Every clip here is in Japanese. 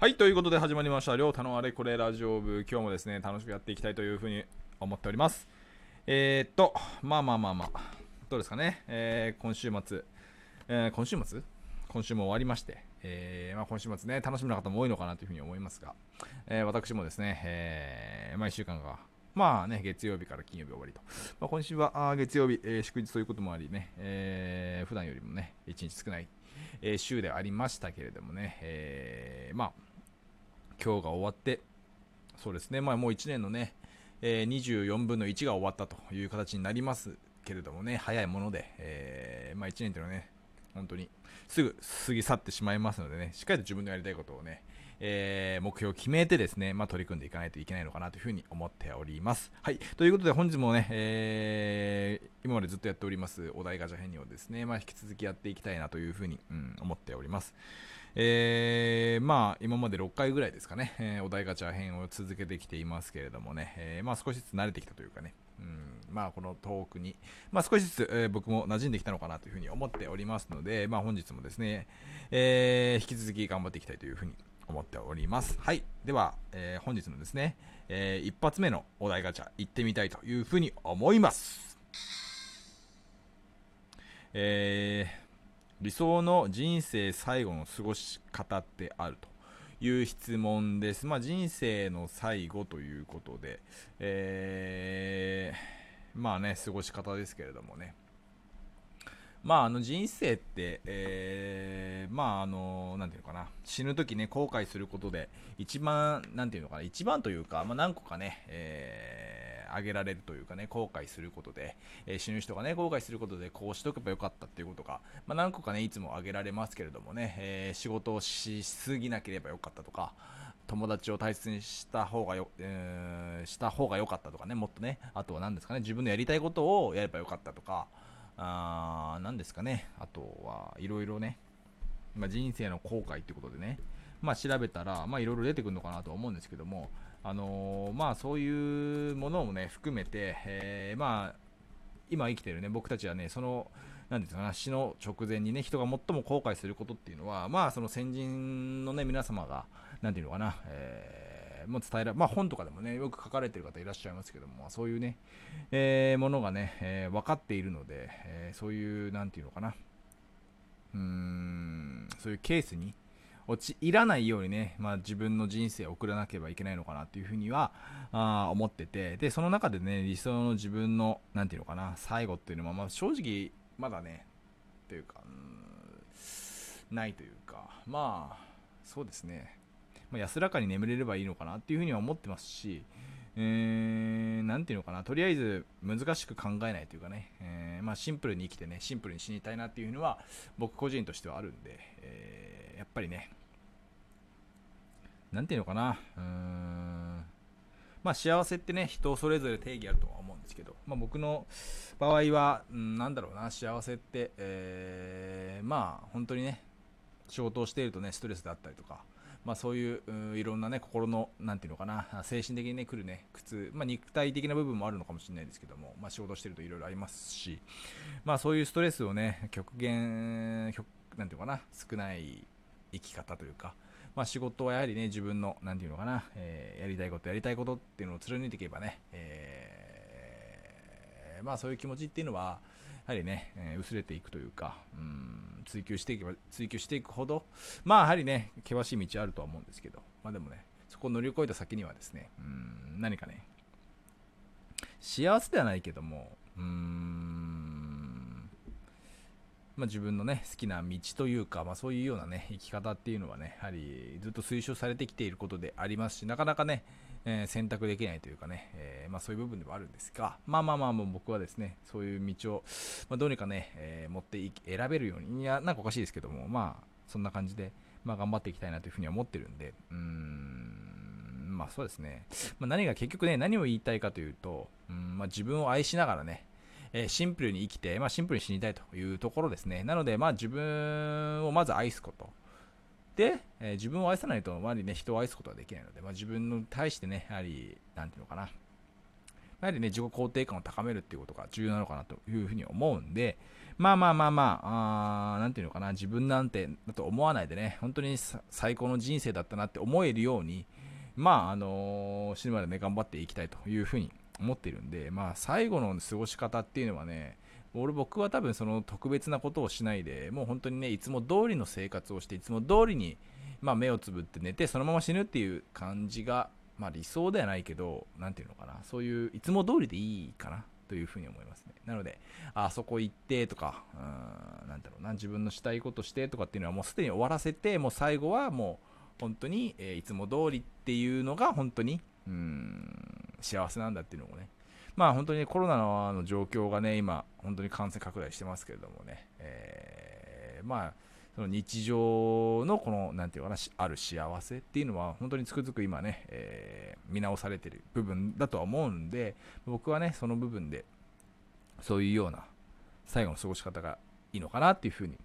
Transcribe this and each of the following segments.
はい、ということで始まりました、りょうたのあれこれラジオ部、今日もですね、楽しくやっていきたいというふうに思っております。えー、っと、まあまあまあまあ、どうですかね、えー、今週末、えー、今週末？今週も終わりまして、えー、まあ、今週末ね、楽しみな方も多いのかなというふうに思いますが、え私もですね、えまあ、1週間が、まあね、月曜日から金曜日終わりと。まあ、今週はあ月曜日、え祝日ということもありね、えー、普段よりもね、1日少ない、え週でありましたけれどもね、えまあ、今日が終わって、そうですね、まあ、もう1年のね、えー、24分の1が終わったという形になりますけれどもね、早いもので、えー、まあ、1年というのはね、本当にすぐ過ぎ去ってしまいますのでね、しっかりと自分のやりたいことをね、えー、目標を決めてですね、まあ、取り組んでいかないといけないのかなというふうに思っております。はい。ということで本日もね、えー、今までずっとやっておりますお題ガチャ編にをですね、まあ、引き続きやっていきたいなというふうに、うん、思っております。えー、まあ、今まで6回ぐらいですかね、えー、お題ガチャ編を続けてきていますけれどもね、えー、まあ、少しずつ慣れてきたというかね、うん、まあ、このトークに、まあ、少しずつ、えー、僕も馴染んできたのかなというふうに思っておりますので、まあ、本日もですね、えー、引き続き頑張っていきたいというふうに思っております。はい。では、えー、本日のですね、えー、一発目のお題ガチャ行ってみたいというふうに思います。えー、理想の人生最後の過ごし方ってあるという質問です。まあ、人生の最後ということで、えー、まあね、過ごし方ですけれどもね。まあ、あの人生って、えー、まあ、あの、なんていうのかな、死ぬ時ね、後悔することで、一番、なんていうのかな、一番というか、まあ、何個かね、えー挙げられるというかね、後悔することで、えー、死ぬ人がね、後悔することでこうしとけばよかったっていうことが、まあ、何個かね、いつも挙げられますけれどもね、えー、仕事をしすぎなければよかったとか、友達を大切にした方がよ、えー、した方が良かったとかね、もっとね、あとは何ですかね、自分のやりたいことをやればよかったとか、あ何ですかね、あとはいろいろね、まあ、人生の後悔ってことでね、まあ、調べたら、まあ、いろいろ出てくるのかなと思うんですけども、あのー、まあ、そういうものをね、含めて、えー、まあ、今生きてるね、僕たちはね、その、なんですかな、死の直前にね、人が最も後悔することっていうのは、まあ、その先人のね、皆様が、なんていうのかな、えー、もう伝えらまあ、本とかでもね、よく書かれてる方いらっしゃいますけども、そういうね、えー、ものがね、えー、分かっているので、えそういう、なんていうのかな、うーん、そういうケースに、陥らないようにね、まあ、自分の人生を送らなければいけないのかなっていうふうにはあ思ってて、で、その中でね、理想の自分の、なんていうのかな、最後っていうのは、まあ、正直、まだね、というか、ないというか、まあ、そうですね、まあ、安らかに眠れればいいのかなっていうふうには思ってますし、えー、ていうのかな、とりあえず難しく考えないというかね、えー、まあ、シンプルに生きてね、シンプルに死にたいなっていうのは、僕個人としてはあるんで、えー、やっぱりね、なんていうのかな、うーん、まあ幸せってね、人それぞれ定義あるとは思うんですけど、まあ僕の場合は、うん、なんだろうな、幸せって、えー、まあ本当にね、仕事をしているとね、ストレスだったりとか、まあそういういろんなね、心の、なんていうのかな、精神的にね、来るね、苦痛、まあ肉体的な部分もあるのかもしれないですけども、まあ仕事してるといろいろありますし、まあそういうストレスをね、極限、極なんていうかな、少ない生き方というか、まあ、仕事はやはりね、自分の、なんていうのかな、えー、やりたいこと、やりたいことっていうのを貫いていけばね、えー、まあそういう気持ちっていうのは、やはりね、えー、薄れていくというか、うん、追求していけば、追求していくほど、まあやはりね、険しい道あるとは思うんですけど、まあでもね、そこを乗り越えた先にはですね、うん、何かね、幸せではないけども、うーん、まあ、自分のね、好きな道というか、まあ、そういうようなね、生き方っていうのはね、やはりずっと推奨されてきていることでありますし、なかなかね、えー、選択できないというかね、えー、まあ、そういう部分ではあるんですが、まあまあまあ、もう僕はですね、そういう道を、ま、どうにかね、え、持ってい選べるように、いや、なんかおかしいですけども、まあ、そんな感じで、ま、頑張っていきたいなというふうには思ってるんで、うーん、まあそうですね、ま、何が結局ね、何を言いたいかというと、うんま、自分を愛しながらね、え、シンプルに生きて、まあ、シンプルに死にたいというところですね。なので、まあ、自分をまず愛すこと。で、え、自分を愛さないと、まりね、人を愛すことはできないので、まあ、自分に対してね、やはり、なんていうのかな。やはりね、自己肯定感を高めるっていうことが重要なのかなというふうに思うんで、まあまあまあまあ、あなんていうのかな、自分なんてだと思わないでね、本当に最高の人生だったなって思えるように、まあ、あのー、死ぬまでね、頑張っていきたいというふうに思ってるんで、まあ、最後の過ごし方っていうのはね、俺僕は多分その特別なことをしないでもう本当にねいつも通りの生活をしていつも通りに、まあ、目をつぶって寝てそのまま死ぬっていう感じが、まあ、理想ではないけど何ていうのかなそういういつも通りでいいかなというふうに思いますね。なのであそこ行ってとかうんなんだろうな自分のしたいことしてとかっていうのはもうすでに終わらせてもう最後はもう本当に、えー、いつも通りっていうのが本当にうん幸せなんだっていうのをねまあ本当にコロナの状況がね、今、本当に感染拡大してますけれどもね、えー、まあ、その日常のこの、なんていうかな、ある幸せっていうのは、本当につくづく今ね、えー、見直されてる部分だとは思うんで、僕はね、その部分で、そういうような最後の過ごし方がいいのかなっていうふうに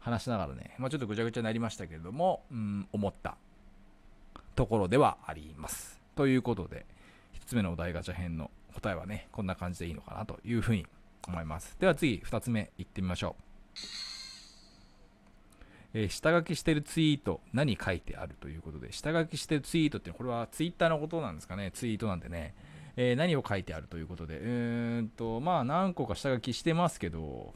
話しながらね、まあ、ちょっとぐちゃぐちゃになりましたけれども、うん、思ったところではあります。ということで、1つ目のお題ガチャ編の答えはね、こんな感じでいいのかなというふうに思います。では次、2つ目いってみましょう。えー、下書きしてるツイート、何書いてあるということで、下書きしてるツイートってこれはツイッターのことなんですかね、ツイートなんでね、えー、何を書いてあるということで、えー、っと、まあ何個か下書きしてますけど、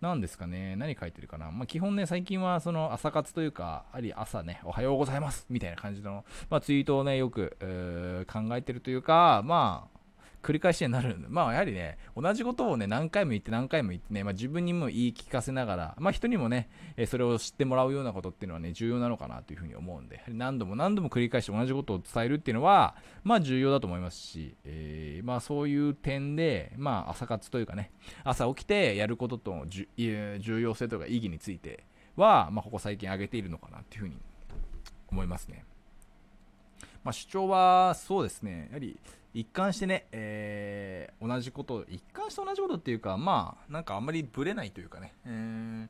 何ですかね、何書いてるかな。まあ基本ね、最近はその朝活というか、あり朝ね、おはようございますみたいな感じの、まあ、ツイートをね、よく、考えてるというか、まあ、繰り返しになるんで、まあやはりね、同じことをね、何回も言って何回も言ってね、まあ自分にも言い聞かせながら、まあ人にもね、えそれを知ってもらうようなことっていうのはね、重要なのかなというふうに思うんで、何度も何度も繰り返して同じことを伝えるっていうのは、まあ重要だと思いますし、えー、まあそういう点で、まあ朝活というかね、朝起きてやることと重要性とか意義については、まあここ最近挙げているのかなっていうふうに思いますね。まあ主張はそうですね、やはり、一貫してね、えー、同じこと、一貫して同じことっていうか、まあ、なんかあんまりぶれないというかね、えー、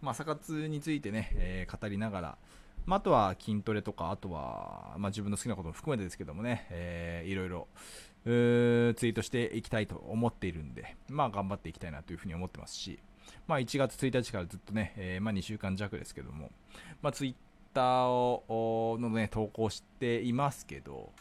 まあ、朝活についてね、えー、語りながら、まあ、あとは筋トレとか、あとは、まあ、自分の好きなことも含めてですけどもね、えー、いろいろ、ツイートしていきたいと思っているんで、まあ、頑張っていきたいなというふうに思ってますし、まあ、1月1日からずっとね、えー、まあ、2週間弱ですけども、まあ、ツイッターをのね、投稿していますけど、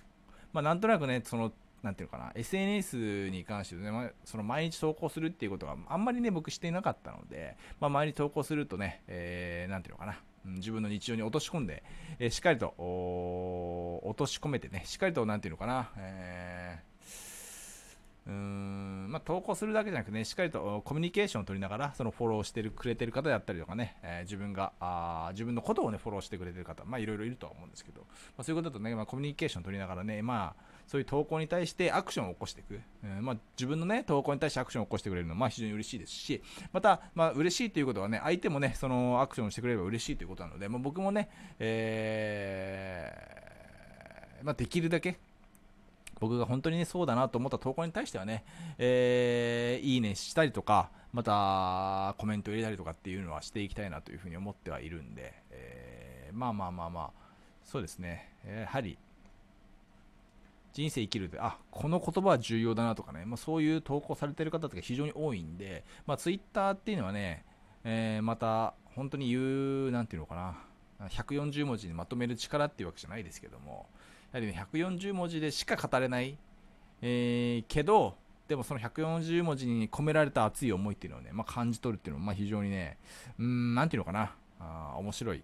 まあ、なんとなくね、そのなんていうのかな、SNS に関してね、まあ、その毎日投稿するっていうことがあんまりね、僕していなかったので、まあ、毎日投稿するとね、えー、なんていうのかな、自分の日常に落とし込んで、えー、しっかりと落とし込めてね、しっかりと、なんていうのかな、えーうーんまあ、投稿するだけじゃなくてね、しっかりとコミュニケーションを取りながら、そのフォローしてるくれてる方であったりとかね、えー、自分があ、自分のことをね、フォローしてくれてる方、まあいろいろいるとは思うんですけど、まあ、そういうことだとね、まあ、コミュニケーションを取りながらね、まあ、そういう投稿に対してアクションを起こしていく、えー、まあ、自分のね、投稿に対してアクションを起こしてくれるのは、まあ、非常に嬉しいですし、また、まあ、嬉しいということはね、相手もね、そのアクションをしてくれれば嬉しいということなので、まあ、僕もね、えー、まあ、できるだけ、僕が本当に、ね、そうだなと思った投稿に対してはね、えー、いいねしたりとか、またコメント入れたりとかっていうのはしていきたいなというふうに思ってはいるんで、えー、まあまあまあまあ、そうですね、やはり人生生きるで、あこの言葉は重要だなとかね、まあ、そういう投稿されてる方とか非常に多いんで、まあ、ツイッターっていうのはね、えー、また本当に言う、なんていうのかな、140文字にまとめる力っていうわけじゃないですけども、やはりね、140文字でしか語れない、えー、けど、でもその140文字に込められた熱い思いっていうのをね、まあ、感じ取るっていうのは、まあ、非常にね、うん、なんていうのかな、あ面白い。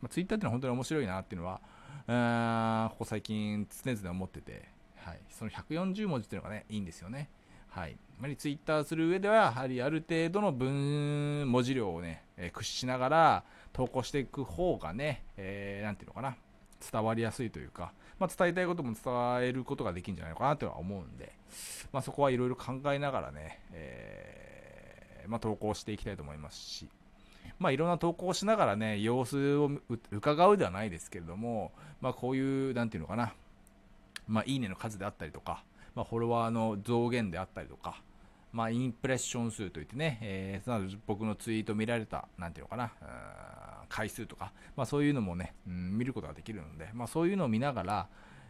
まあ、ツイッターっていうのは本当に面白いなっていうのは、あここ最近常々思ってて、はい、その140文字っていうのがね、いいんですよね。はい。やはりツイッターする上では、やはりある程度の文、文字量をね、えー、駆使しながら投稿していく方がね、えー、なんていうのかな、伝わりやすいというか、まあ、伝えたいことも伝えることができるんじゃないのかなとは思うんで、まあ、そこはいろいろ考えながらね、えー、まあ、投稿していきたいと思いますし、まあ、いろんな投稿をしながらね、様子を伺うではないですけれども、まあ、こういう、なんていうのかな、まあ、いいねの数であったりとか、まあ、フォロワーの増減であったりとか、まあ、インプレッション数といってね、えー、僕のツイート見られた、なんていうのかな、回数とか、まあ、そういうのもね、うん、見ることができるので、まあ、そういうのを見ながら、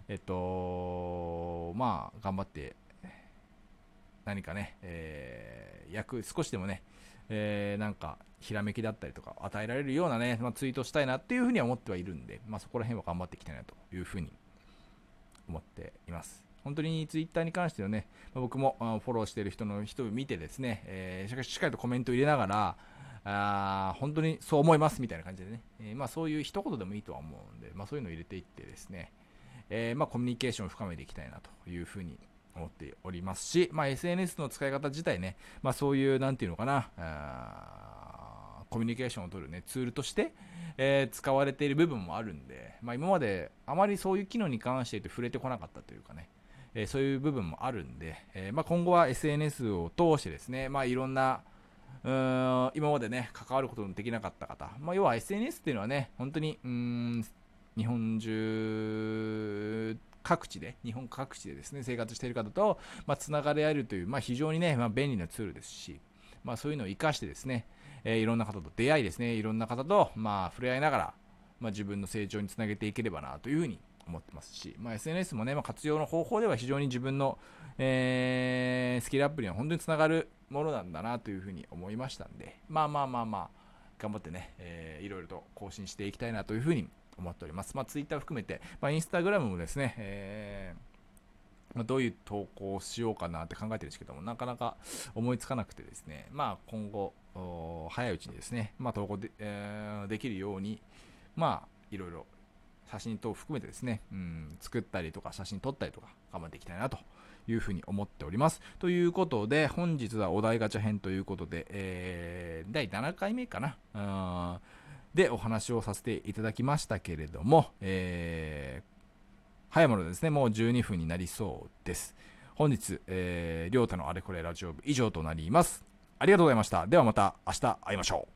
えっと、まあ、頑張って、何かね、えー、役、少しでもね、えー、なんか、ひらめきだったりとか与えられるようなね、まあ、ツイートしたいなっていうふうには思ってはいるんで、まあ、そこら辺は頑張っていきたいなというふうに思っています。本当にツイッターに関してはね、まあ、僕もフォローしている人の人を見てですね、えー、しっかりとコメントを入れながら、あ本当にそう思いますみたいな感じでね、えー、まあ、そういう一言でもいいとは思うんで、まあ、そういうのを入れていってですね、えー、まあ、コミュニケーションを深めていきたいなというふうに思っておりますし、まあ、SNS の使い方自体ね、まあ、そういう、なんていうのかな、あコミュニケーションを取る、ね、ツールとして、えー、使われている部分もあるんで、まあ、今まであまりそういう機能に関して触れてこなかったというかね、えー、そういう部分もあるんで、え、ま、今後は SNS を通してですね、まあ、いろんなうん今までね関わることのできなかった方、まあ、要は SNS っていうのはね本当にうん日本中各地で、日本各地でですね、生活している方と、まあ、つながり合えるという、まあ、非常にね、まあ、便利なツールですし、まあ、そういうのを活かしてですね、えー、いろんな方と出会いですね、いろんな方と、まあ、触れ合いながら、まあ、自分の成長につなげていければなというふうに思ってますし、まあ、SNS もね、まあ、活用の方法では非常に自分の、えー、スキルアップには本当につながるものなんだなというふうに思いましたんで、まあまあまあまあ、頑張ってね、えー、いろいろと更新していきたいなというふうに思っております。まあ、Twitter 含めて、まあ、Instagram もですね、えーま、どういう投稿をしようかなって考えてるんですけども、なかなか思いつかなくてですね、まあ、今後、早いうちにですね、まあ、投稿で,、えー、できるように、まあ、いろいろ写真等を含めてですね、うん、作ったりとか写真撮ったりとか頑張っていきたいなというふうに思っております。ということで、本日はお題ガチャ編ということで、えー、第7回目かな？うんでお話をさせていただきましたけれども、えー早いものですね、もう12分になりそうです。本日、えー、りょうたのあれこれラジオ部以上となります。ありがとうございました。ではまた明日会いましょう。